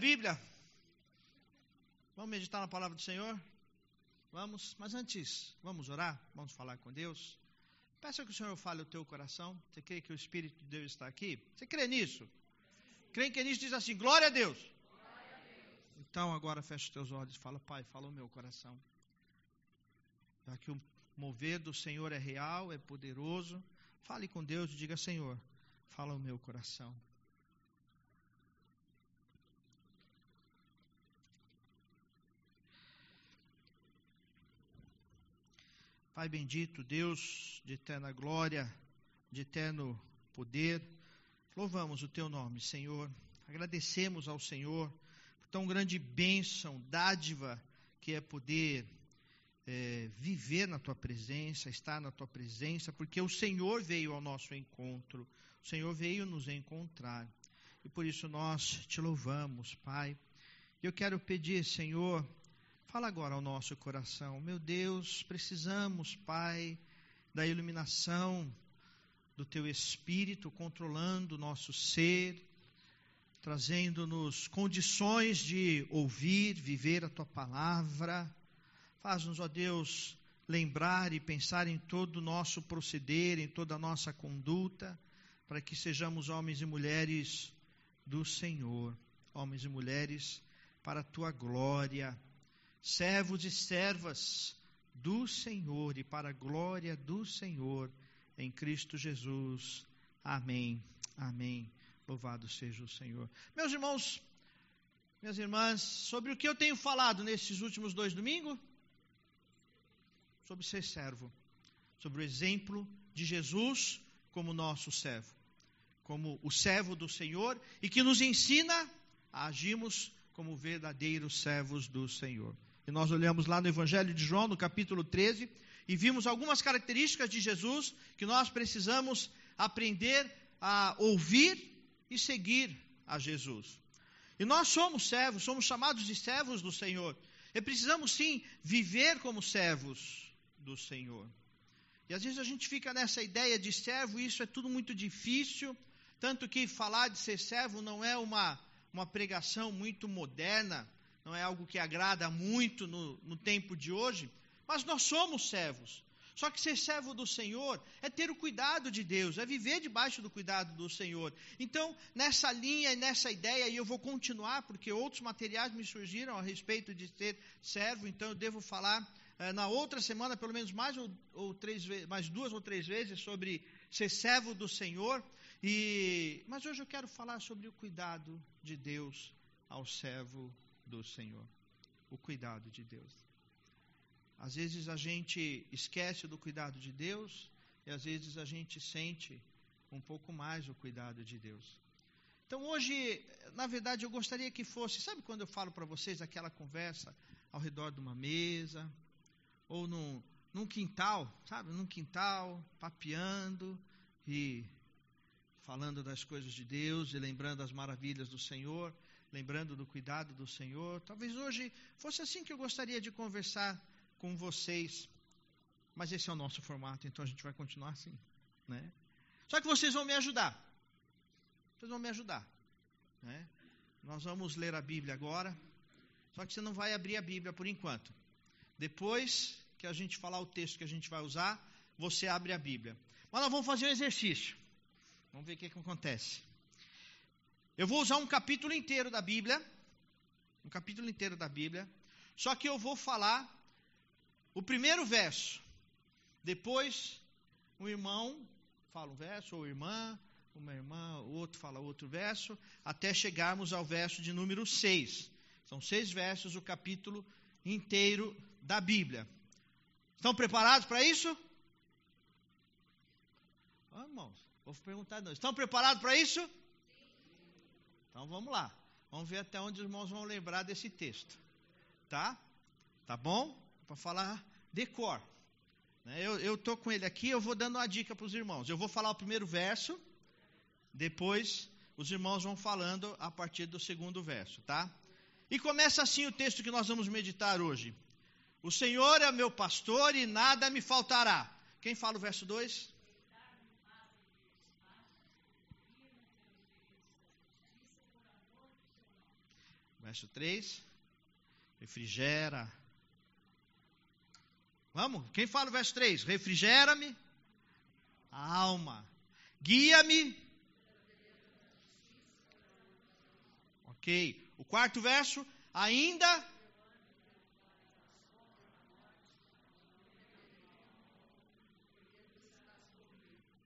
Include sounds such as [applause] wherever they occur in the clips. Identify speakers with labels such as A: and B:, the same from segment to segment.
A: Bíblia. Vamos meditar na palavra do Senhor? Vamos, mas antes, vamos orar? Vamos falar com Deus? Peça que o Senhor fale o teu coração. Você crê que o Espírito de Deus está aqui? Você crê nisso? Crê que nisso diz assim: glória a Deus. Então agora fecha os teus olhos e fala, Pai, fala o meu coração. Já que o mover do Senhor é real, é poderoso, fale com Deus e diga: Senhor, fala o meu coração. Pai bendito, Deus de eterna glória, de eterno poder, louvamos o teu nome, Senhor. Agradecemos ao Senhor por tão grande bênção, dádiva que é poder é, viver na tua presença, estar na tua presença, porque o Senhor veio ao nosso encontro, o Senhor veio nos encontrar. E por isso nós te louvamos, Pai. Eu quero pedir, Senhor, Fala agora ao nosso coração. Meu Deus, precisamos, Pai, da iluminação do Teu Espírito controlando o nosso ser, trazendo-nos condições de ouvir, viver a Tua palavra. Faz-nos, ó Deus, lembrar e pensar em todo o nosso proceder, em toda a nossa conduta, para que sejamos homens e mulheres do Senhor, homens e mulheres para a Tua glória servos e servas do Senhor e para a glória do Senhor em Cristo Jesus. Amém. Amém. Louvado seja o Senhor. Meus irmãos, minhas irmãs, sobre o que eu tenho falado nesses últimos dois domingos? Sobre ser servo. Sobre o exemplo de Jesus como nosso servo. Como o servo do Senhor e que nos ensina a agirmos como verdadeiros servos do Senhor. E nós olhamos lá no Evangelho de João, no capítulo 13, e vimos algumas características de Jesus que nós precisamos aprender a ouvir e seguir a Jesus. E nós somos servos, somos chamados de servos do Senhor. E precisamos sim viver como servos do Senhor. E às vezes a gente fica nessa ideia de servo, e isso é tudo muito difícil, tanto que falar de ser servo não é uma, uma pregação muito moderna, não é algo que agrada muito no, no tempo de hoje, mas nós somos servos. Só que ser servo do Senhor é ter o cuidado de Deus, é viver debaixo do cuidado do Senhor. Então, nessa linha e nessa ideia, e eu vou continuar, porque outros materiais me surgiram a respeito de ser servo, então eu devo falar eh, na outra semana, pelo menos mais, ou, ou três, mais duas ou três vezes, sobre ser servo do Senhor. E, mas hoje eu quero falar sobre o cuidado de Deus ao servo do Senhor, o cuidado de Deus. Às vezes a gente esquece do cuidado de Deus e às vezes a gente sente um pouco mais o cuidado de Deus. Então hoje, na verdade, eu gostaria que fosse, sabe quando eu falo para vocês aquela conversa ao redor de uma mesa ou num, num quintal, sabe, num quintal, papeando e falando das coisas de Deus e lembrando as maravilhas do Senhor lembrando do cuidado do Senhor. Talvez hoje fosse assim que eu gostaria de conversar com vocês. Mas esse é o nosso formato, então a gente vai continuar assim, né? Só que vocês vão me ajudar. Vocês vão me ajudar, né? Nós vamos ler a Bíblia agora. Só que você não vai abrir a Bíblia por enquanto. Depois que a gente falar o texto que a gente vai usar, você abre a Bíblia. Mas nós vamos fazer um exercício. Vamos ver o que, que acontece. Eu vou usar um capítulo inteiro da Bíblia, um capítulo inteiro da Bíblia, só que eu vou falar o primeiro verso. Depois, o irmão fala um verso, ou irmã, uma irmã, o outro fala outro verso, até chegarmos ao verso de número 6. São seis versos, o capítulo inteiro da Bíblia. Estão preparados para isso? Ah, irmãos, vou perguntar. Estão preparados para isso? Então vamos lá. Vamos ver até onde os irmãos vão lembrar desse texto. Tá? Tá bom? Para falar de cor. Né, eu estou com ele aqui, eu vou dando uma dica para os irmãos. Eu vou falar o primeiro verso, depois os irmãos vão falando a partir do segundo verso, tá? E começa assim o texto que nós vamos meditar hoje. O Senhor é meu pastor e nada me faltará. Quem fala o verso 2? Verso 3. Refrigera. Vamos? Quem fala o verso 3? Refrigera-me a alma. Guia-me. Ok. O quarto verso. Ainda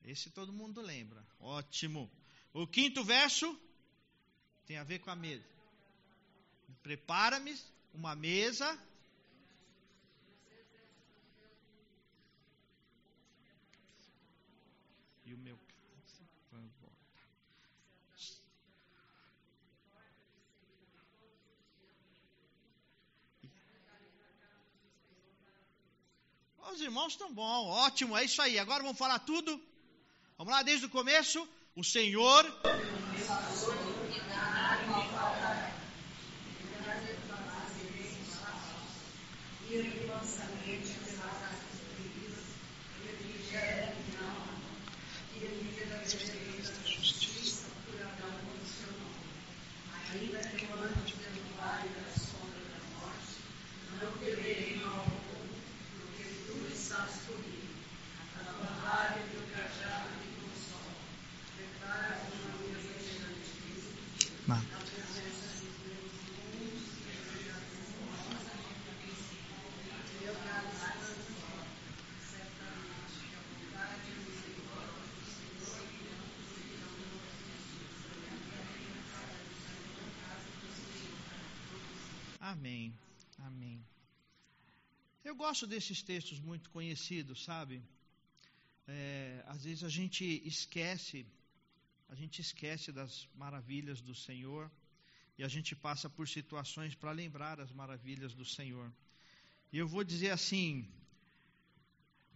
A: Esse todo mundo lembra. Ótimo. O quinto verso tem a ver com a mesa. Prepara-me uma mesa. E o meu Os irmãos estão bom, ótimo, é isso aí. Agora vamos falar tudo Vamos lá, desde o começo. O Senhor. Amém. Amém. Eu gosto desses textos muito conhecidos, sabe? É, às vezes a gente esquece, a gente esquece das maravilhas do Senhor e a gente passa por situações para lembrar as maravilhas do Senhor. E eu vou dizer assim: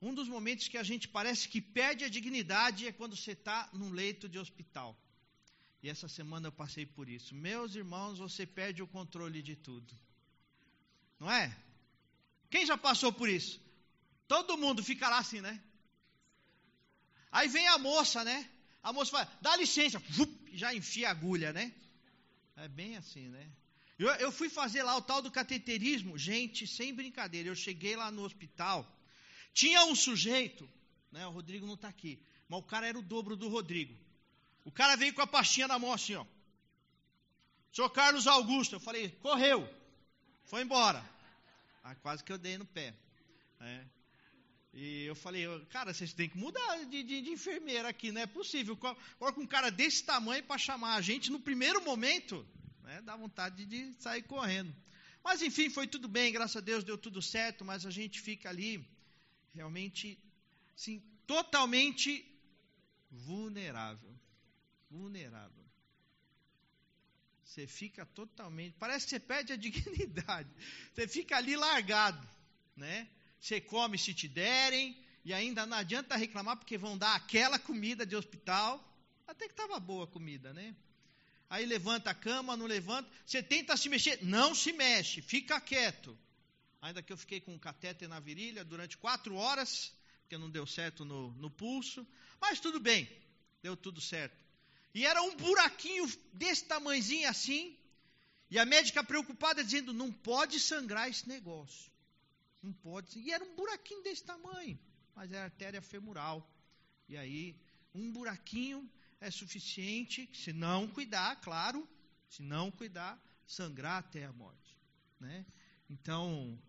A: um dos momentos que a gente parece que perde a dignidade é quando você está num leito de hospital. E essa semana eu passei por isso. Meus irmãos, você perde o controle de tudo. Não é? Quem já passou por isso? Todo mundo fica lá assim, né? Aí vem a moça, né? A moça fala, dá licença, já enfia a agulha, né? É bem assim, né? Eu, eu fui fazer lá o tal do cateterismo, gente, sem brincadeira. Eu cheguei lá no hospital, tinha um sujeito, né? O Rodrigo não está aqui, mas o cara era o dobro do Rodrigo. O cara veio com a pastinha na mão assim, ó. Sou Carlos Augusto. Eu falei, correu. Foi embora. Ah, quase que eu dei no pé. Né? E eu falei, cara, vocês têm que mudar de, de, de enfermeira aqui, não é possível. Coloca um cara desse tamanho para chamar a gente no primeiro momento, né, dá vontade de sair correndo. Mas enfim, foi tudo bem, graças a Deus deu tudo certo, mas a gente fica ali realmente, sim, totalmente vulnerável. Vulnerável. Você fica totalmente. Parece que você perde a [laughs] dignidade. Você fica ali largado. Né? Você come se te derem. E ainda não adianta reclamar porque vão dar aquela comida de hospital. Até que estava boa a comida, né? Aí levanta a cama, não levanta. Você tenta se mexer, não se mexe, fica quieto. Ainda que eu fiquei com um catéter na virilha durante quatro horas, porque não deu certo no, no pulso. Mas tudo bem, deu tudo certo. E era um buraquinho desse tamanhozinho assim. E a médica preocupada dizendo: não pode sangrar esse negócio. Não pode. E era um buraquinho desse tamanho. Mas era artéria femoral. E aí, um buraquinho é suficiente, se não cuidar, claro, se não cuidar, sangrar até a morte. Né? Então,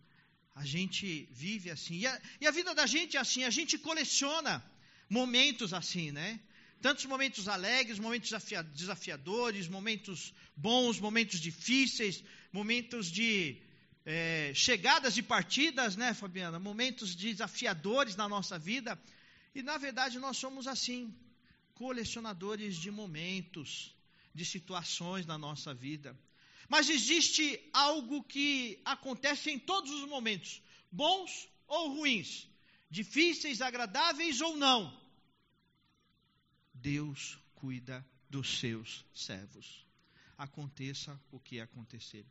A: a gente vive assim. E a, e a vida da gente é assim, a gente coleciona momentos assim, né? Tantos momentos alegres, momentos desafiadores, momentos bons, momentos difíceis, momentos de é, chegadas e partidas, né, Fabiana? Momentos desafiadores na nossa vida. E na verdade nós somos assim, colecionadores de momentos, de situações na nossa vida. Mas existe algo que acontece em todos os momentos, bons ou ruins, difíceis, agradáveis ou não. Deus cuida dos seus servos. Aconteça o que acontecer.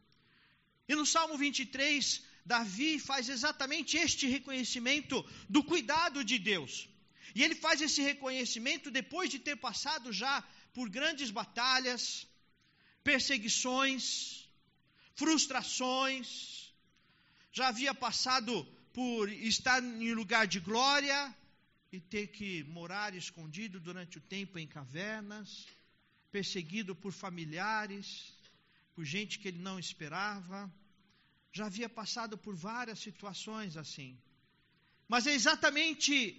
A: E no Salmo 23, Davi faz exatamente este reconhecimento do cuidado de Deus. E ele faz esse reconhecimento depois de ter passado já por grandes batalhas, perseguições, frustrações, já havia passado por estar em lugar de glória e ter que morar escondido durante o tempo em cavernas, perseguido por familiares, por gente que ele não esperava. Já havia passado por várias situações assim. Mas é exatamente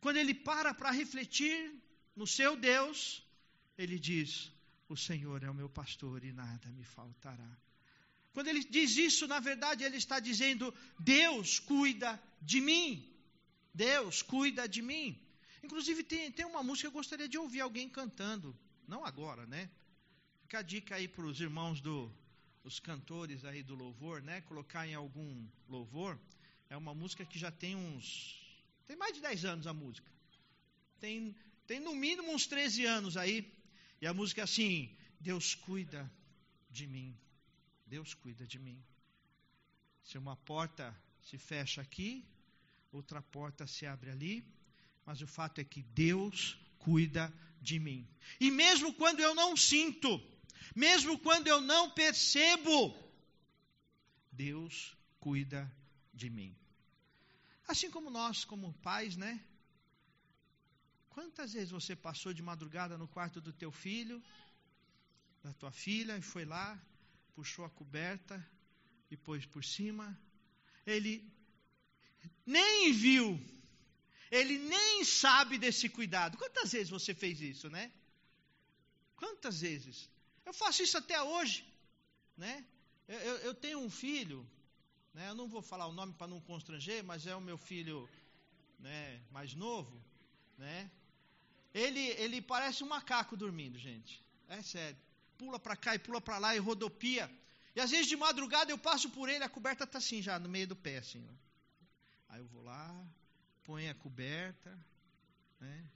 A: quando ele para para refletir no seu Deus, ele diz: O Senhor é o meu pastor e nada me faltará. Quando ele diz isso, na verdade, ele está dizendo: Deus cuida de mim. Deus cuida de mim. Inclusive, tem, tem uma música que eu gostaria de ouvir alguém cantando. Não agora, né? Fica a dica aí para os irmãos do, os cantores aí do louvor, né? Colocar em algum louvor. É uma música que já tem uns. Tem mais de 10 anos a música. Tem, tem no mínimo uns 13 anos aí. E a música é assim: Deus cuida de mim. Deus cuida de mim. Se uma porta se fecha aqui, outra porta se abre ali, mas o fato é que Deus cuida de mim. E mesmo quando eu não sinto, mesmo quando eu não percebo, Deus cuida de mim. Assim como nós, como pais, né? Quantas vezes você passou de madrugada no quarto do teu filho, da tua filha, e foi lá, puxou a coberta e pôs por cima? Ele nem viu, ele nem sabe desse cuidado. Quantas vezes você fez isso, né? Quantas vezes? Eu faço isso até hoje, né? Eu, eu, eu tenho um filho, né? Eu não vou falar o nome para não constranger, mas é o meu filho, né? Mais novo, né? Ele, ele parece um macaco dormindo, gente. É sério. Pula para cá e pula para lá e rodopia. E às vezes de madrugada eu passo por ele, a coberta está assim já, no meio do pé, assim. Ó. Aí eu vou lá, põe a coberta. Né?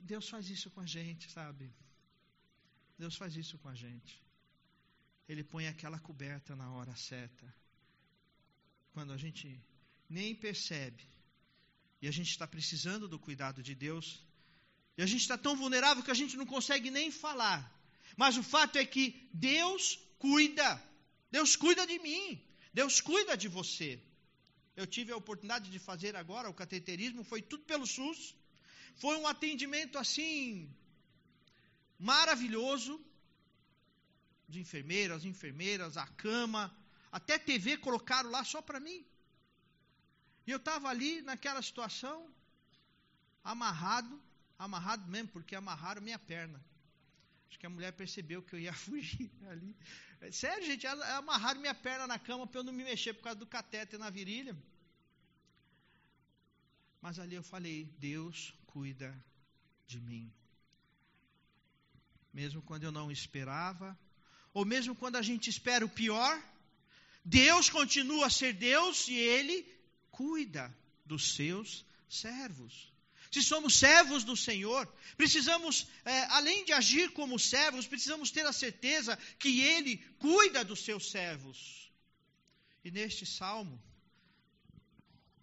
A: Deus faz isso com a gente, sabe? Deus faz isso com a gente. Ele põe aquela coberta na hora certa. Quando a gente nem percebe. E a gente está precisando do cuidado de Deus. E a gente está tão vulnerável que a gente não consegue nem falar. Mas o fato é que Deus cuida. Deus cuida de mim. Deus cuida de você. Eu tive a oportunidade de fazer agora o cateterismo, foi tudo pelo SUS. Foi um atendimento assim maravilhoso de enfermeiras, enfermeiras, a cama, até TV colocaram lá só para mim. E eu estava ali naquela situação, amarrado, amarrado mesmo, porque amarraram minha perna. Acho que a mulher percebeu que eu ia [laughs] fugir ali. Sério, gente, amarraram minha perna na cama para eu não me mexer por causa do catéter na virilha. Mas ali eu falei: Deus cuida de mim mesmo quando eu não esperava, ou mesmo quando a gente espera o pior, Deus continua a ser Deus e Ele cuida dos seus servos. Se somos servos do Senhor, precisamos, é, além de agir como servos, precisamos ter a certeza que Ele cuida dos seus servos. E neste salmo,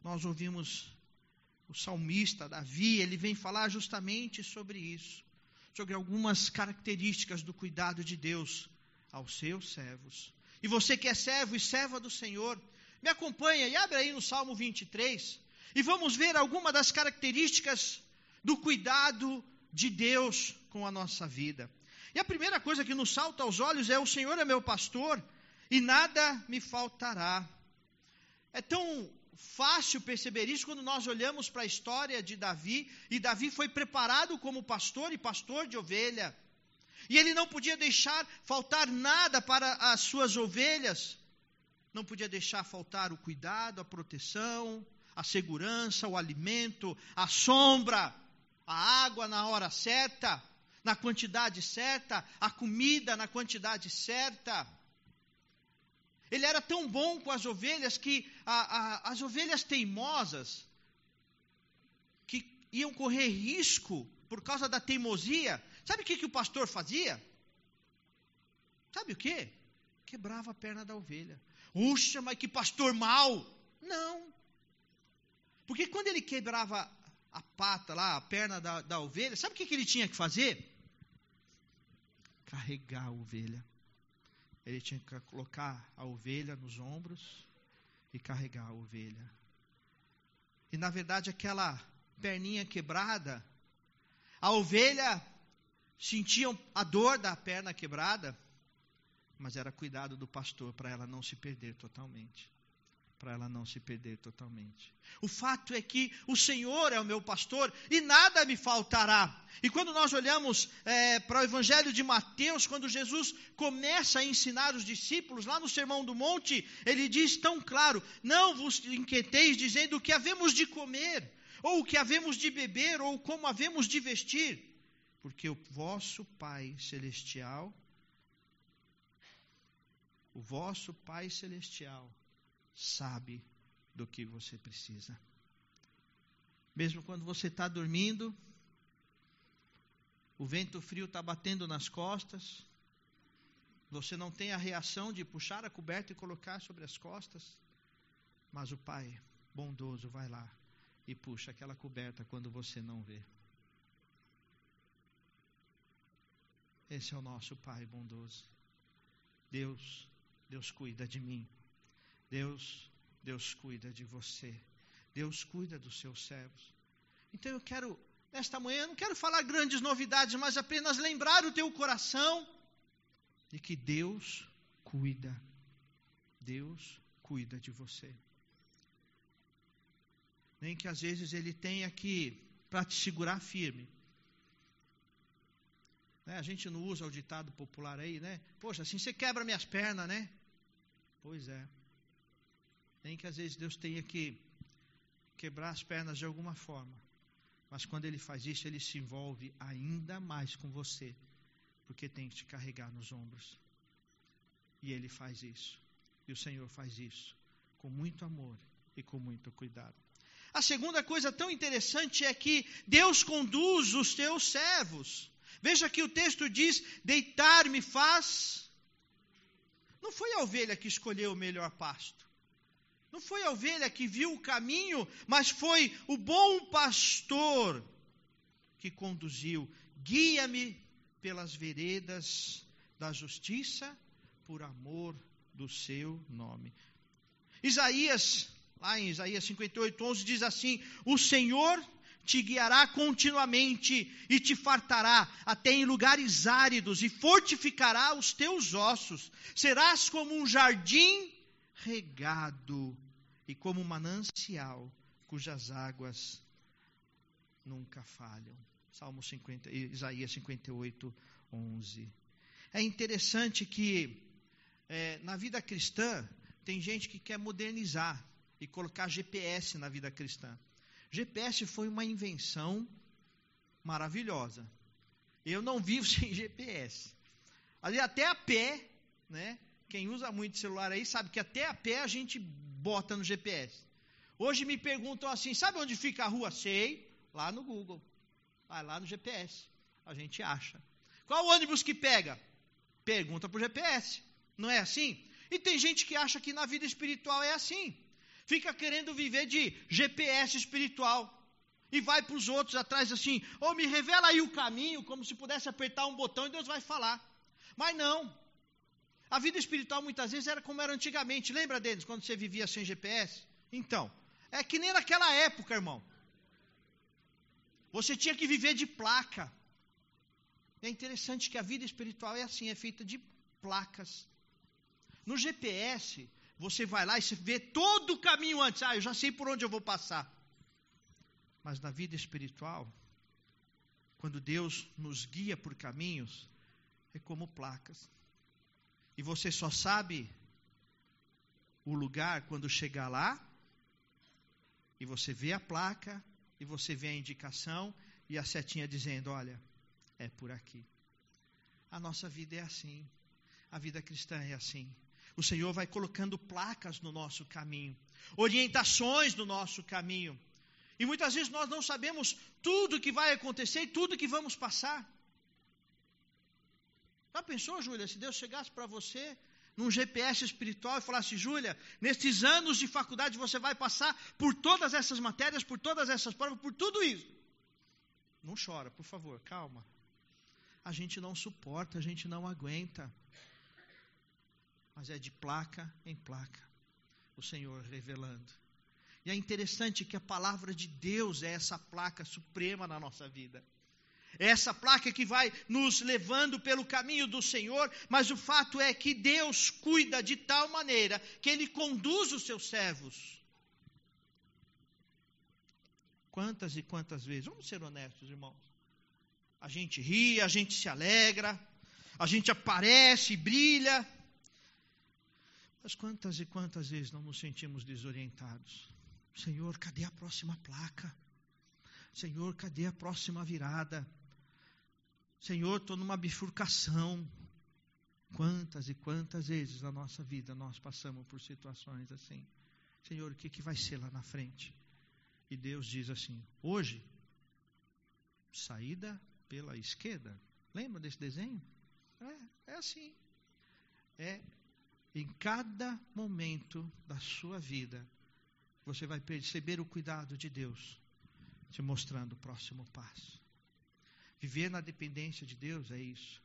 A: nós ouvimos o salmista Davi, ele vem falar justamente sobre isso sobre algumas características do cuidado de Deus aos seus servos. E você que é servo e serva do Senhor, me acompanha e abre aí no Salmo 23 e vamos ver algumas das características do cuidado de Deus com a nossa vida. E a primeira coisa que nos salta aos olhos é: O Senhor é meu pastor e nada me faltará. É tão fácil perceber isso quando nós olhamos para a história de Davi, e Davi foi preparado como pastor e pastor de ovelha. E ele não podia deixar faltar nada para as suas ovelhas. Não podia deixar faltar o cuidado, a proteção, a segurança, o alimento, a sombra, a água na hora certa, na quantidade certa, a comida na quantidade certa. Ele era tão bom com as ovelhas que a, a, as ovelhas teimosas, que iam correr risco por causa da teimosia, sabe o que, que o pastor fazia? Sabe o que? Quebrava a perna da ovelha. Puxa, mas que pastor mau! Não. Porque quando ele quebrava a pata lá, a perna da, da ovelha, sabe o que, que ele tinha que fazer? Carregar a ovelha ele tinha que colocar a ovelha nos ombros e carregar a ovelha. E na verdade, aquela perninha quebrada, a ovelha sentia a dor da perna quebrada, mas era cuidado do pastor para ela não se perder totalmente para ela não se perder totalmente. O fato é que o Senhor é o meu pastor e nada me faltará. E quando nós olhamos é, para o Evangelho de Mateus, quando Jesus começa a ensinar os discípulos, lá no Sermão do Monte, ele diz tão claro: Não vos inquieteis dizendo o que havemos de comer, ou o que havemos de beber, ou como havemos de vestir, porque o vosso Pai Celestial, o vosso Pai Celestial, sabe do que você precisa. Mesmo quando você está dormindo, o vento frio está batendo nas costas, você não tem a reação de puxar a coberta e colocar sobre as costas, mas o Pai bondoso vai lá e puxa aquela coberta quando você não vê. Esse é o nosso Pai bondoso. Deus, Deus cuida de mim. Deus, Deus cuida de você. Deus cuida dos seus servos. Então eu quero, nesta manhã, não quero falar grandes novidades, mas apenas lembrar o teu coração de que Deus cuida. Deus cuida de você. Nem que às vezes Ele tenha que, para te segurar firme. Né? A gente não usa o ditado popular aí, né? Poxa, assim você quebra minhas pernas, né? Pois é. Nem que às vezes Deus tenha que quebrar as pernas de alguma forma. Mas quando Ele faz isso, Ele se envolve ainda mais com você, porque tem que te carregar nos ombros. E Ele faz isso. E o Senhor faz isso com muito amor e com muito cuidado. A segunda coisa tão interessante é que Deus conduz os teus servos. Veja que o texto diz: deitar-me faz. Não foi a ovelha que escolheu o melhor pasto. Não foi a ovelha que viu o caminho, mas foi o bom pastor que conduziu. Guia-me pelas veredas da justiça, por amor do seu nome. Isaías, lá em Isaías 58, 11, diz assim: O Senhor te guiará continuamente e te fartará até em lugares áridos e fortificará os teus ossos. Serás como um jardim regado e como manancial cujas águas nunca falham. Salmo 50, Isaías 58, 11. É interessante que é, na vida cristã tem gente que quer modernizar e colocar GPS na vida cristã. GPS foi uma invenção maravilhosa. Eu não vivo [laughs] sem GPS. Ali até a pé, né? Quem usa muito celular aí sabe que até a pé a gente bota no GPS. Hoje me perguntam assim: sabe onde fica a rua? Sei, lá no Google. Vai lá no GPS. A gente acha. Qual ônibus que pega? Pergunta para o GPS. Não é assim? E tem gente que acha que na vida espiritual é assim. Fica querendo viver de GPS espiritual. E vai para os outros atrás assim, ou oh, me revela aí o caminho, como se pudesse apertar um botão e Deus vai falar. Mas não. A vida espiritual muitas vezes era como era antigamente. Lembra deles, quando você vivia sem GPS? Então, é que nem naquela época, irmão. Você tinha que viver de placa. É interessante que a vida espiritual é assim, é feita de placas. No GPS, você vai lá e você vê todo o caminho antes. Ah, eu já sei por onde eu vou passar. Mas na vida espiritual, quando Deus nos guia por caminhos, é como placas. E você só sabe o lugar quando chegar lá, e você vê a placa, e você vê a indicação, e a setinha dizendo: olha, é por aqui. A nossa vida é assim. A vida cristã é assim. O Senhor vai colocando placas no nosso caminho, orientações no nosso caminho. E muitas vezes nós não sabemos tudo que vai acontecer e tudo que vamos passar. Já pensou, Júlia, se Deus chegasse para você num GPS espiritual e falasse, Júlia, nestes anos de faculdade você vai passar por todas essas matérias, por todas essas provas, por tudo isso. Não chora, por favor, calma. A gente não suporta, a gente não aguenta. mas é de placa em placa, o Senhor revelando. E é interessante que a palavra de Deus é essa placa suprema na nossa vida. É essa placa que vai nos levando pelo caminho do Senhor, mas o fato é que Deus cuida de tal maneira que Ele conduz os seus servos. Quantas e quantas vezes, vamos ser honestos, irmãos. A gente ri, a gente se alegra, a gente aparece, brilha. Mas quantas e quantas vezes não nos sentimos desorientados? Senhor, cadê a próxima placa? Senhor, cadê a próxima virada? Senhor, estou numa bifurcação. Quantas e quantas vezes na nossa vida nós passamos por situações assim? Senhor, o que, que vai ser lá na frente? E Deus diz assim: hoje, saída pela esquerda. Lembra desse desenho? É, é assim. É em cada momento da sua vida, você vai perceber o cuidado de Deus te mostrando o próximo passo. Viver na dependência de Deus é isso.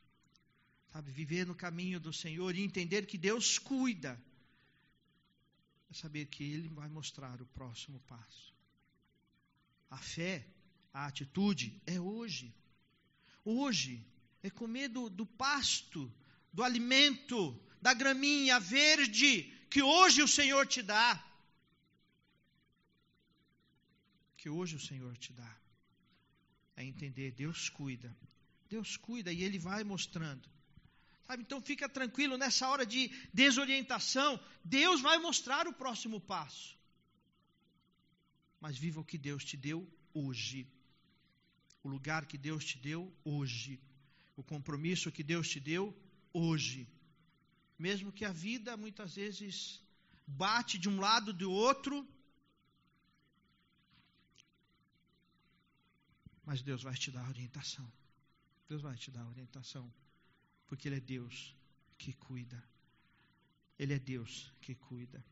A: Sabe, viver no caminho do Senhor e entender que Deus cuida. É saber que Ele vai mostrar o próximo passo. A fé, a atitude é hoje. Hoje é comer do, do pasto, do alimento, da graminha verde que hoje o Senhor te dá. Que hoje o Senhor te dá é entender, Deus cuida. Deus cuida e Ele vai mostrando. Sabe? Então fica tranquilo nessa hora de desorientação, Deus vai mostrar o próximo passo. Mas viva o que Deus te deu hoje. O lugar que Deus te deu hoje. O compromisso que Deus te deu hoje. Mesmo que a vida muitas vezes bate de um lado do outro, Mas Deus vai te dar orientação. Deus vai te dar orientação. Porque Ele é Deus que cuida. Ele é Deus que cuida.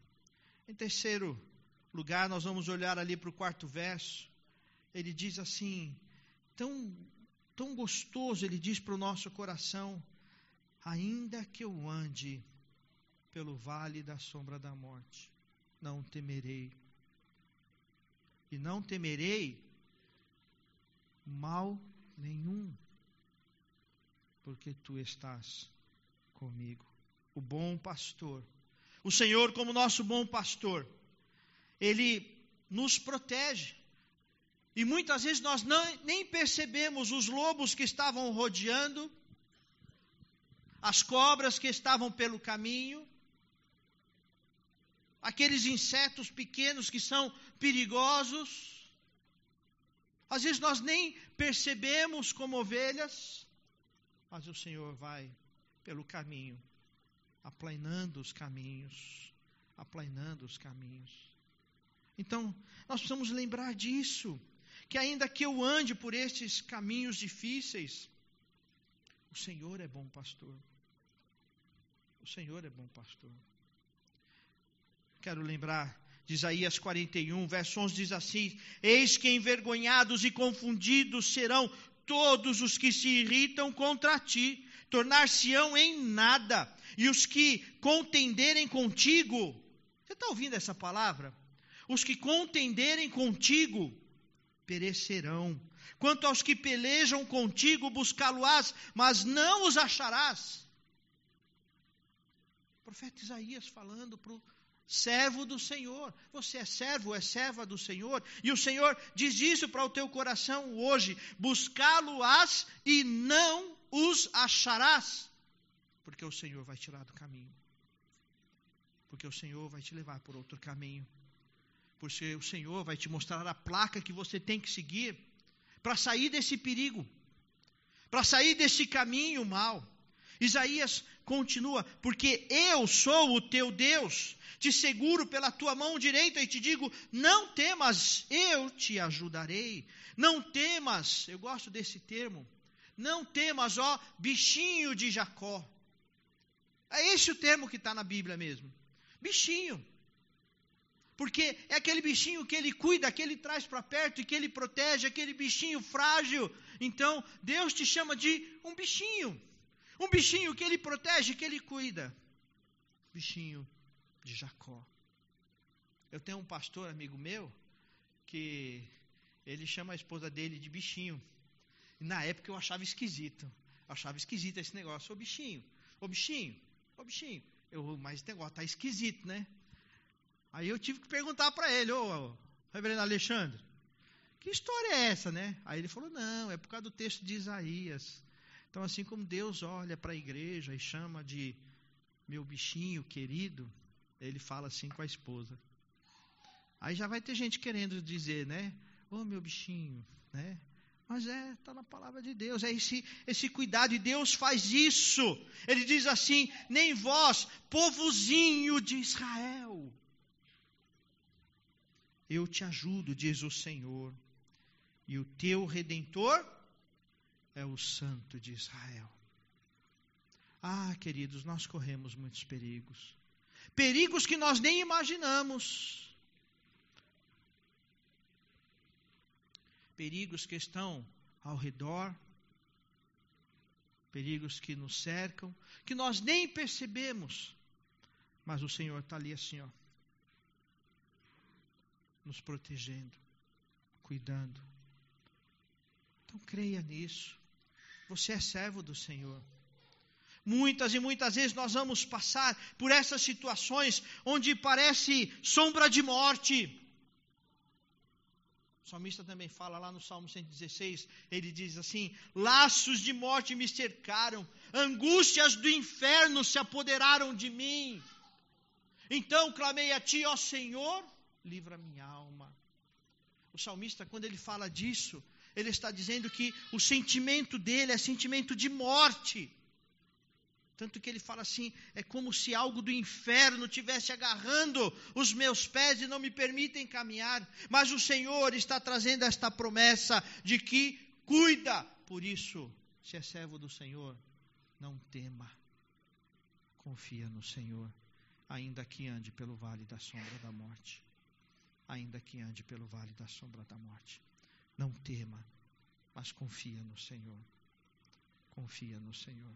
A: Em terceiro lugar, nós vamos olhar ali para o quarto verso. Ele diz assim: tão, tão gostoso, ele diz para o nosso coração: ainda que eu ande pelo vale da sombra da morte, não temerei. E não temerei mal nenhum, porque tu estás comigo. O bom pastor, o Senhor, como nosso bom pastor, ele nos protege. E muitas vezes nós não, nem percebemos os lobos que estavam rodeando, as cobras que estavam pelo caminho, aqueles insetos pequenos que são perigosos. Às vezes nós nem percebemos como ovelhas, mas o Senhor vai pelo caminho, aplainando os caminhos, aplainando os caminhos. Então, nós precisamos lembrar disso, que ainda que eu ande por estes caminhos difíceis, o Senhor é bom pastor. O Senhor é bom pastor. Quero lembrar de Isaías 41, verso 11 diz assim: Eis que envergonhados e confundidos serão todos os que se irritam contra ti, tornar-se-ão em nada, e os que contenderem contigo. Você está ouvindo essa palavra? Os que contenderem contigo perecerão. Quanto aos que pelejam contigo, buscá-lo-ás, mas não os acharás. O profeta Isaías falando para o servo do Senhor. Você é servo, é serva do Senhor. E o Senhor diz isso para o teu coração hoje: buscá-lo-ás e não os acharás, porque o Senhor vai tirar do caminho. Porque o Senhor vai te levar por outro caminho. Porque o Senhor vai te mostrar a placa que você tem que seguir para sair desse perigo, para sair desse caminho mal. Isaías continua: Porque eu sou o teu Deus, te seguro pela tua mão direita e te digo: Não temas, eu te ajudarei. Não temas, eu gosto desse termo. Não temas, ó bichinho de Jacó. É esse o termo que está na Bíblia mesmo. Bichinho. Porque é aquele bichinho que ele cuida, que ele traz para perto e que ele protege, aquele bichinho frágil. Então, Deus te chama de um bichinho. Um bichinho que ele protege, que ele cuida. bichinho de Jacó. Eu tenho um pastor amigo meu que ele chama a esposa dele de bichinho. E na época eu achava esquisito. Achava esquisito esse negócio. Ô bichinho, ô bichinho, ô bichinho. Eu, mas esse negócio tá esquisito, né? Aí eu tive que perguntar para ele, ô reverendo Alexandre, que história é essa, né? Aí ele falou, não, é por causa do texto de Isaías. Então, assim como Deus olha para a igreja e chama de meu bichinho querido, ele fala assim com a esposa. Aí já vai ter gente querendo dizer, né? Ô oh, meu bichinho, né? Mas é, está na palavra de Deus, é esse, esse cuidado, e Deus faz isso. Ele diz assim: nem vós, povozinho de Israel, eu te ajudo, diz o Senhor, e o teu redentor é o Santo de Israel. Ah, queridos, nós corremos muitos perigos, perigos que nós nem imaginamos. perigos que estão ao redor, perigos que nos cercam, que nós nem percebemos, mas o Senhor está ali assim, ó, nos protegendo, cuidando. Então creia nisso. Você é servo do Senhor. Muitas e muitas vezes nós vamos passar por essas situações onde parece sombra de morte o salmista também fala lá no Salmo 116, ele diz assim: Laços de morte me cercaram, angústias do inferno se apoderaram de mim. Então clamei a ti, ó Senhor, livra minha alma. O salmista, quando ele fala disso, ele está dizendo que o sentimento dele é sentimento de morte. Tanto que ele fala assim: é como se algo do inferno tivesse agarrando os meus pés e não me permitem caminhar. Mas o Senhor está trazendo esta promessa de que cuida. Por isso, se é servo do Senhor, não tema. Confia no Senhor, ainda que ande pelo vale da sombra da morte. Ainda que ande pelo vale da sombra da morte. Não tema, mas confia no Senhor. Confia no Senhor.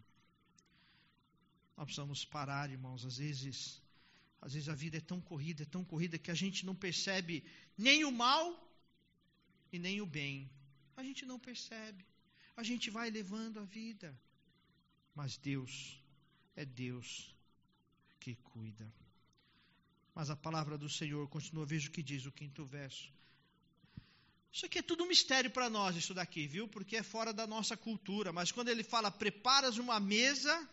A: Nós precisamos parar, irmãos. Às vezes, às vezes a vida é tão corrida, é tão corrida que a gente não percebe nem o mal e nem o bem. A gente não percebe. A gente vai levando a vida. Mas Deus é Deus que cuida. Mas a palavra do Senhor continua, veja o que diz o quinto verso. Isso aqui é tudo um mistério para nós, isso daqui, viu? Porque é fora da nossa cultura. Mas quando ele fala, preparas uma mesa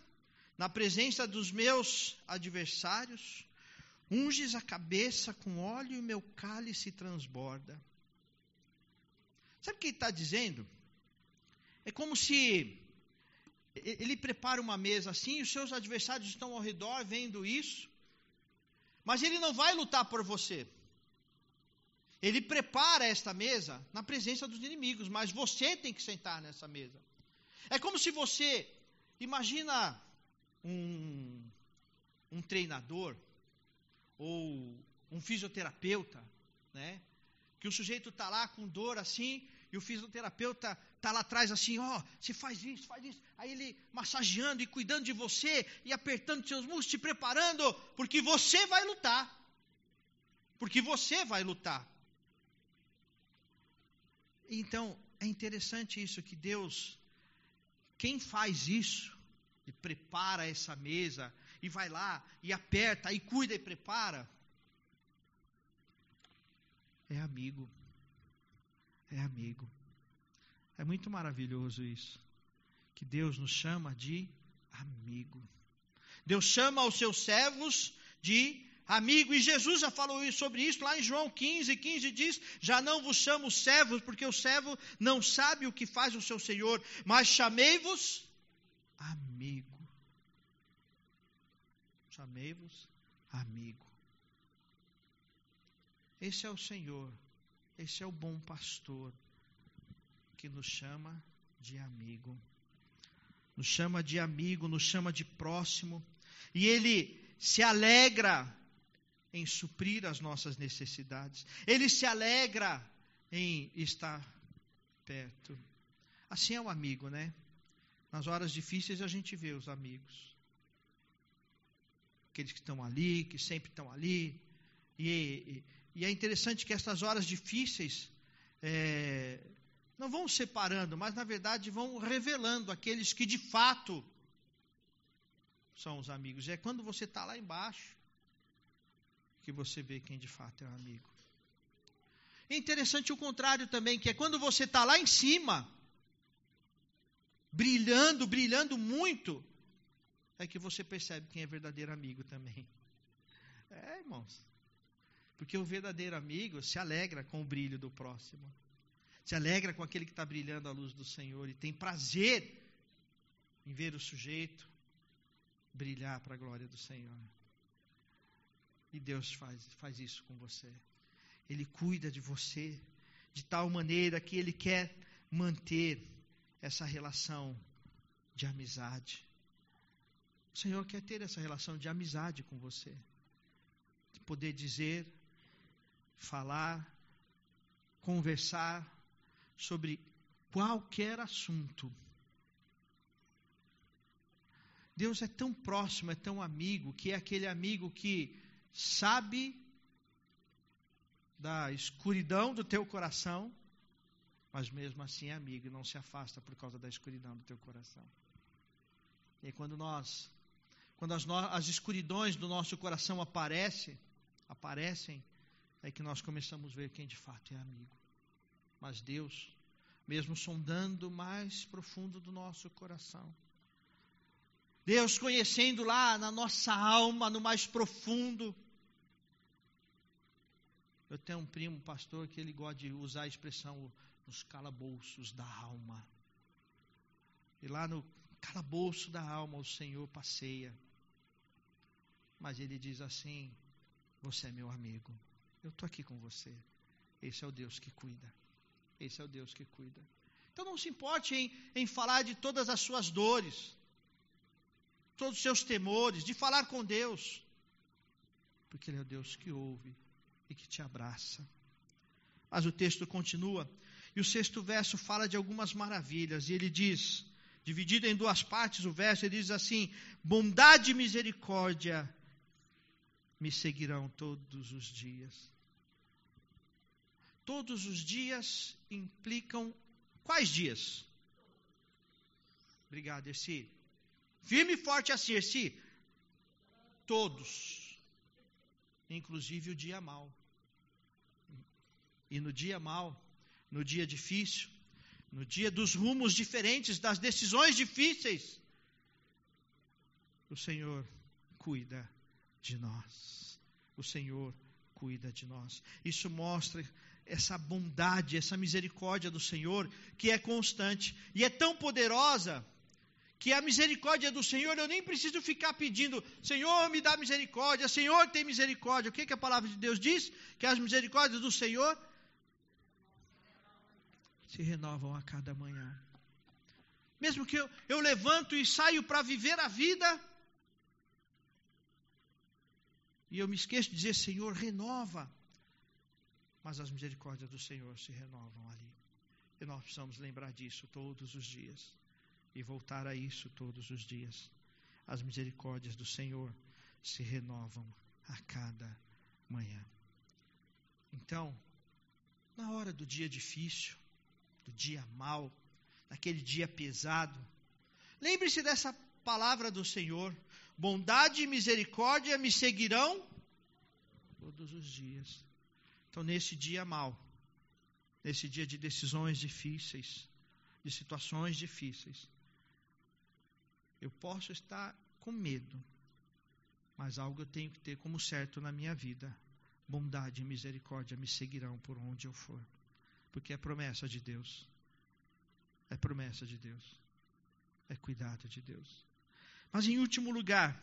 A: na presença dos meus adversários, unges a cabeça com óleo e o meu cálice transborda. Sabe o que ele está dizendo? É como se ele prepara uma mesa assim, os seus adversários estão ao redor vendo isso, mas ele não vai lutar por você. Ele prepara esta mesa na presença dos inimigos, mas você tem que sentar nessa mesa. É como se você, imagina um, um treinador ou um fisioterapeuta, né? Que o sujeito está lá com dor assim, e o fisioterapeuta está lá atrás assim, ó, oh, você faz isso, faz isso. Aí ele massageando e cuidando de você, e apertando seus músculos, te preparando, porque você vai lutar. Porque você vai lutar. Então, é interessante isso, que Deus, quem faz isso, e prepara essa mesa, e vai lá, e aperta, e cuida e prepara, é amigo. É amigo. É muito maravilhoso isso. Que Deus nos chama de amigo. Deus chama os seus servos de amigo, e Jesus já falou sobre isso lá em João 15, 15 diz: Já não vos chamo servos, porque o servo não sabe o que faz o seu senhor, mas chamei-vos amigo. Chamei-vos amigo. Esse é o Senhor, esse é o bom pastor que nos chama de amigo. Nos chama de amigo, nos chama de próximo, e ele se alegra em suprir as nossas necessidades. Ele se alegra em estar perto. Assim é o amigo, né? Nas horas difíceis a gente vê os amigos. aqueles que estão ali, que sempre estão ali. E, e, e é interessante que essas horas difíceis é, não vão separando, mas na verdade vão revelando aqueles que de fato são os amigos. É quando você está lá embaixo que você vê quem de fato é um amigo. É interessante o contrário também, que é quando você está lá em cima, brilhando, brilhando muito, é que você percebe quem é verdadeiro amigo também. É, irmãos. Porque o verdadeiro amigo se alegra com o brilho do próximo. Se alegra com aquele que está brilhando à luz do Senhor e tem prazer em ver o sujeito brilhar para a glória do Senhor. E Deus faz, faz isso com você. Ele cuida de você de tal maneira que Ele quer manter essa relação de amizade. O Senhor quer ter essa relação de amizade com você, de poder dizer, falar, conversar sobre qualquer assunto. Deus é tão próximo, é tão amigo, que é aquele amigo que sabe da escuridão do teu coração, mas mesmo assim é amigo e não se afasta por causa da escuridão do teu coração. E quando nós, quando as, no, as escuridões do nosso coração aparecem, aparecem, é que nós começamos a ver quem de fato é amigo. Mas Deus, mesmo sondando mais profundo do nosso coração, Deus conhecendo lá na nossa alma, no mais profundo, eu tenho um primo pastor que ele gosta de usar a expressão nos calabouços da alma. E lá no calabouço da alma o Senhor passeia. Mas ele diz assim: Você é meu amigo. Eu estou aqui com você. Esse é o Deus que cuida. Esse é o Deus que cuida. Então não se importe em, em falar de todas as suas dores, todos os seus temores, de falar com Deus. Porque Ele é o Deus que ouve e que te abraça. Mas o texto continua, e o sexto verso fala de algumas maravilhas, e ele diz, dividido em duas partes o verso, ele diz assim: bondade e misericórdia me seguirão todos os dias. Todos os dias implicam quais dias? Obrigado, Erci. Firme e forte assim, Erci. Todos inclusive o dia mau. E no dia mau, no dia difícil, no dia dos rumos diferentes, das decisões difíceis, o Senhor cuida de nós. O Senhor cuida de nós. Isso mostra essa bondade, essa misericórdia do Senhor, que é constante e é tão poderosa que a misericórdia do Senhor, eu nem preciso ficar pedindo, Senhor, me dá misericórdia, Senhor, tem misericórdia. O que, que a palavra de Deus diz? Que as misericórdias do Senhor se renovam a cada manhã. Mesmo que eu, eu levanto e saio para viver a vida, e eu me esqueço de dizer, Senhor, renova. Mas as misericórdias do Senhor se renovam ali. E nós precisamos lembrar disso todos os dias e voltar a isso todos os dias. As misericórdias do Senhor se renovam a cada manhã. Então, na hora do dia difícil, do dia mau, naquele dia pesado, lembre-se dessa palavra do Senhor: bondade e misericórdia me seguirão todos os dias. Então, nesse dia mau, nesse dia de decisões difíceis, de situações difíceis, eu posso estar com medo, mas algo eu tenho que ter como certo na minha vida. Bondade e misericórdia me seguirão por onde eu for, porque é promessa de Deus. É promessa de Deus. É cuidado de Deus. Mas em último lugar,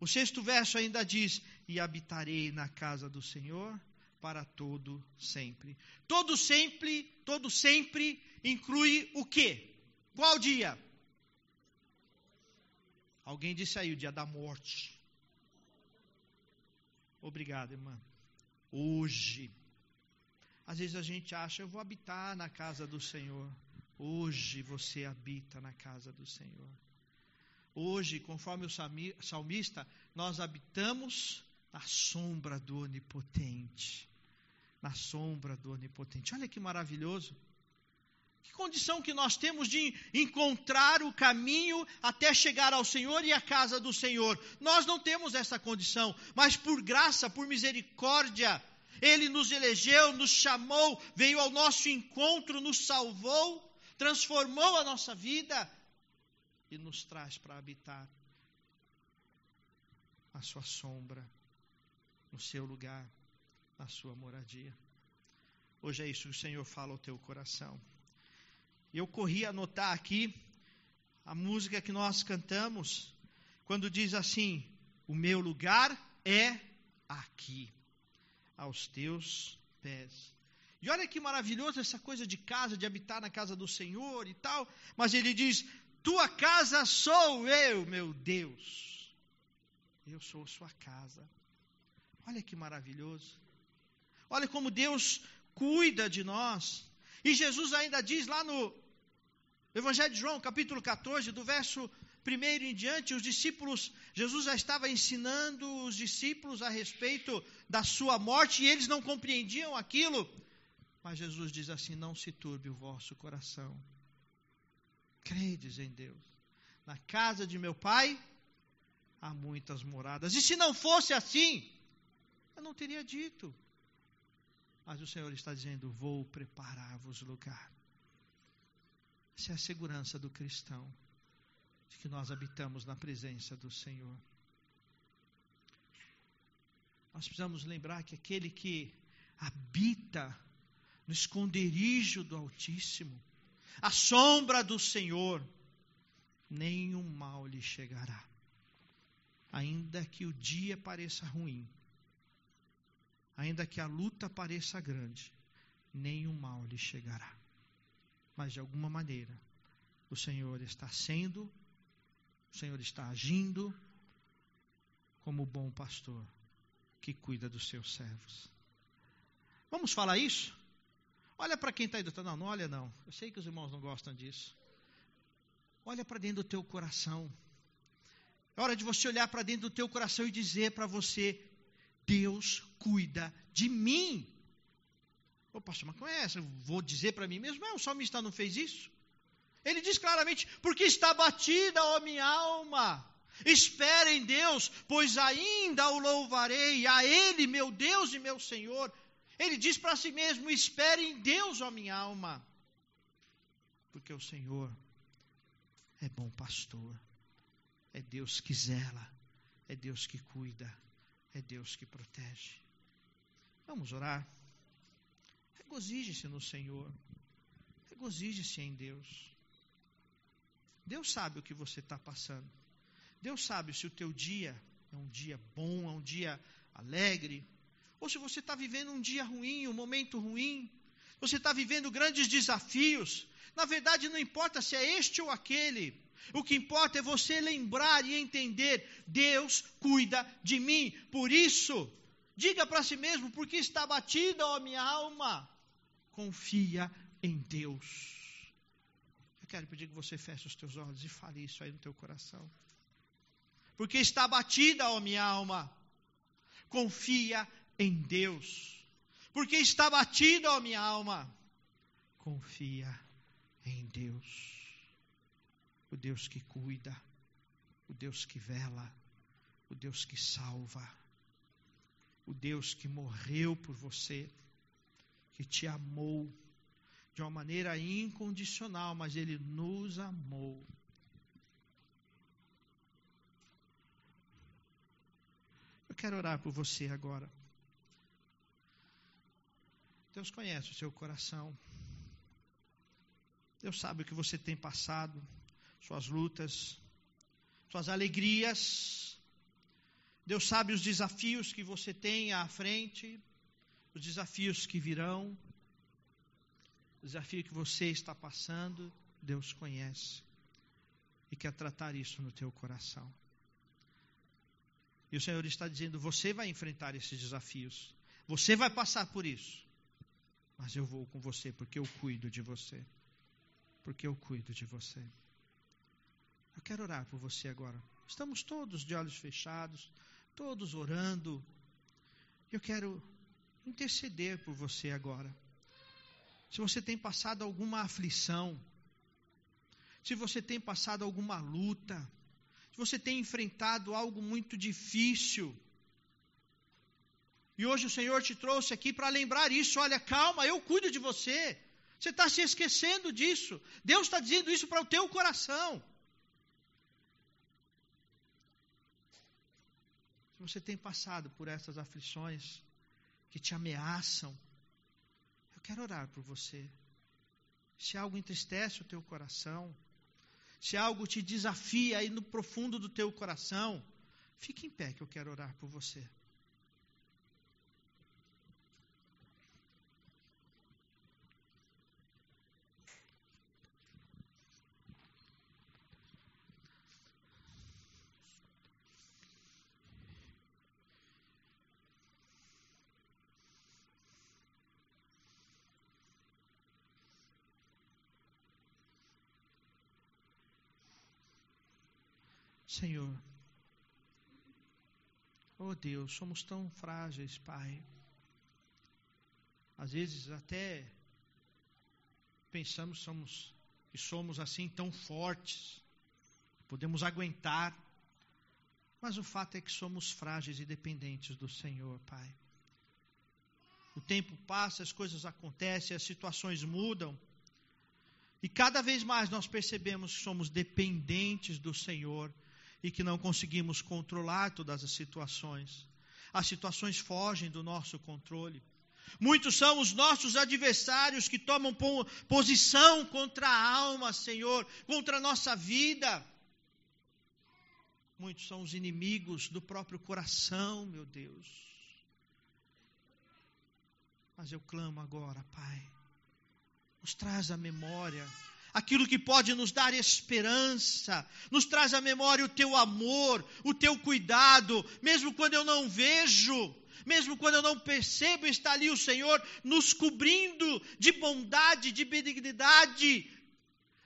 A: o sexto verso ainda diz: E habitarei na casa do Senhor para todo sempre. Todo sempre, todo sempre inclui o quê? Qual dia? Alguém disse aí o dia da morte. Obrigado, irmã. Hoje. Às vezes a gente acha, eu vou habitar na casa do Senhor. Hoje você habita na casa do Senhor. Hoje, conforme o salmista, nós habitamos na sombra do Onipotente. Na sombra do Onipotente. Olha que maravilhoso. Que condição que nós temos de encontrar o caminho até chegar ao Senhor e à casa do Senhor. Nós não temos essa condição, mas por graça, por misericórdia, Ele nos elegeu, nos chamou, veio ao nosso encontro, nos salvou, transformou a nossa vida e nos traz para habitar a sua sombra, no seu lugar, na sua moradia. Hoje é isso que o Senhor fala ao teu coração. Eu corri a anotar aqui a música que nós cantamos, quando diz assim: O meu lugar é aqui, aos teus pés. E olha que maravilhoso essa coisa de casa, de habitar na casa do Senhor e tal. Mas ele diz: tua casa sou eu, meu Deus. Eu sou sua casa. Olha que maravilhoso. Olha como Deus cuida de nós. E Jesus ainda diz lá no Evangelho de João, capítulo 14, do verso 1 em diante, os discípulos, Jesus já estava ensinando os discípulos a respeito da sua morte e eles não compreendiam aquilo. Mas Jesus diz assim: Não se turbe o vosso coração credes em Deus. Na casa de meu pai há muitas moradas. E se não fosse assim, eu não teria dito. Mas o Senhor está dizendo: Vou preparar-vos lugar. Essa é a segurança do cristão, de que nós habitamos na presença do Senhor. Nós precisamos lembrar que aquele que habita no esconderijo do Altíssimo, a sombra do Senhor, nenhum mal lhe chegará. Ainda que o dia pareça ruim, ainda que a luta pareça grande, nenhum mal lhe chegará. Mas de alguma maneira, o Senhor está sendo, o Senhor está agindo como bom pastor que cuida dos seus servos. Vamos falar isso? Olha para quem está aí do outro. Não, não olha não. Eu sei que os irmãos não gostam disso. Olha para dentro do teu coração. É hora de você olhar para dentro do teu coração e dizer para você: Deus cuida de mim. Ô pastor, mas como é essa? Eu vou dizer para mim mesmo? É, o salmista não fez isso. Ele diz claramente: porque está batida, ó minha alma. Espere em Deus, pois ainda o louvarei, a Ele, meu Deus e meu Senhor. Ele diz para si mesmo: espere em Deus, ó minha alma, porque o Senhor é bom pastor, é Deus que zela, é Deus que cuida, é Deus que protege. Vamos orar. Regozije-se no Senhor, regozije-se em Deus. Deus sabe o que você está passando. Deus sabe se o teu dia é um dia bom, é um dia alegre, ou se você está vivendo um dia ruim, um momento ruim, você está vivendo grandes desafios. Na verdade, não importa se é este ou aquele. O que importa é você lembrar e entender: Deus cuida de mim. Por isso, diga para si mesmo: porque está batida, ó minha alma, confia em Deus. Eu quero pedir que você feche os teus olhos e fale isso aí no teu coração. Porque está batida, ó minha alma, confia em Deus, porque está batida a minha alma. Confia em Deus, o Deus que cuida, o Deus que vela, o Deus que salva, o Deus que morreu por você, que te amou de uma maneira incondicional, mas Ele nos amou. Eu quero orar por você agora. Deus conhece o seu coração. Deus sabe o que você tem passado, suas lutas, suas alegrias. Deus sabe os desafios que você tem à frente, os desafios que virão, o desafio que você está passando. Deus conhece e quer tratar isso no teu coração. E o Senhor está dizendo: você vai enfrentar esses desafios, você vai passar por isso mas eu vou com você porque eu cuido de você. Porque eu cuido de você. Eu quero orar por você agora. Estamos todos de olhos fechados, todos orando. Eu quero interceder por você agora. Se você tem passado alguma aflição, se você tem passado alguma luta, se você tem enfrentado algo muito difícil, e hoje o Senhor te trouxe aqui para lembrar isso. Olha, calma, eu cuido de você. Você está se esquecendo disso. Deus está dizendo isso para o teu coração. Se você tem passado por essas aflições que te ameaçam, eu quero orar por você. Se algo entristece o teu coração, se algo te desafia aí no profundo do teu coração, fique em pé que eu quero orar por você. Senhor. Oh Deus, somos tão frágeis, Pai. Às vezes até pensamos somos, que somos assim tão fortes, podemos aguentar, mas o fato é que somos frágeis e dependentes do Senhor, Pai. O tempo passa, as coisas acontecem, as situações mudam, e cada vez mais nós percebemos que somos dependentes do Senhor e que não conseguimos controlar todas as situações. As situações fogem do nosso controle. Muitos são os nossos adversários que tomam posição contra a alma, Senhor, contra a nossa vida. Muitos são os inimigos do próprio coração, meu Deus. Mas eu clamo agora, Pai, nos traz a memória aquilo que pode nos dar esperança, nos traz à memória o teu amor, o teu cuidado, mesmo quando eu não vejo, mesmo quando eu não percebo, está ali o Senhor nos cobrindo de bondade, de benignidade,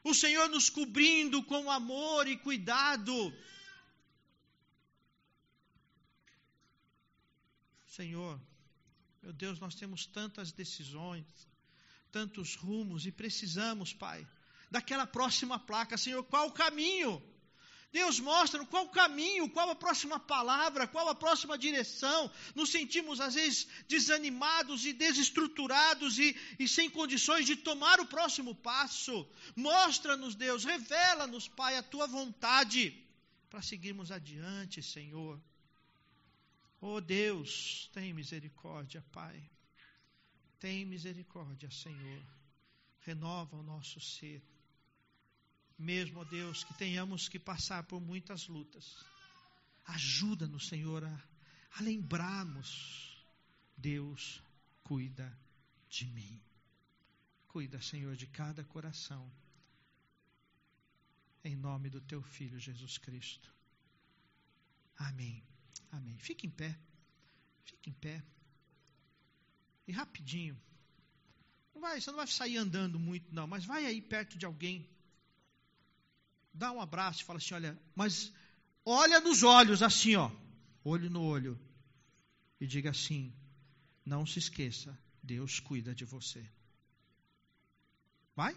A: o Senhor nos cobrindo com amor e cuidado. Senhor, meu Deus, nós temos tantas decisões, tantos rumos e precisamos, Pai, daquela próxima placa. Senhor, qual o caminho? Deus mostra qual o caminho, qual a próxima palavra, qual a próxima direção. Nos sentimos, às vezes, desanimados e desestruturados e, e sem condições de tomar o próximo passo. Mostra-nos, Deus, revela-nos, Pai, a tua vontade para seguirmos adiante, Senhor. Oh Deus, tem misericórdia, Pai. Tem misericórdia, Senhor. Renova o nosso ser mesmo, ó Deus, que tenhamos que passar por muitas lutas. Ajuda-nos, Senhor, a, a lembrarmos: Deus cuida de mim. Cuida, Senhor, de cada coração. Em nome do teu Filho Jesus Cristo. Amém. Amém. Fique em pé. Fique em pé. E rapidinho. Não vai, você não vai sair andando muito, não, mas vai aí perto de alguém dá um abraço e fala assim: olha, mas olha nos olhos, assim, ó, olho no olho, e diga assim: não se esqueça, Deus cuida de você. Vai?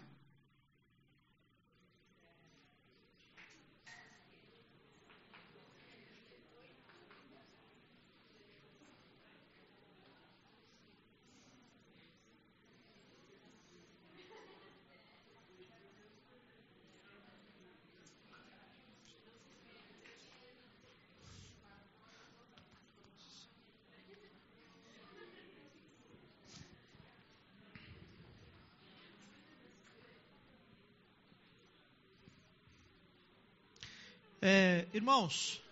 A: É, irmãos,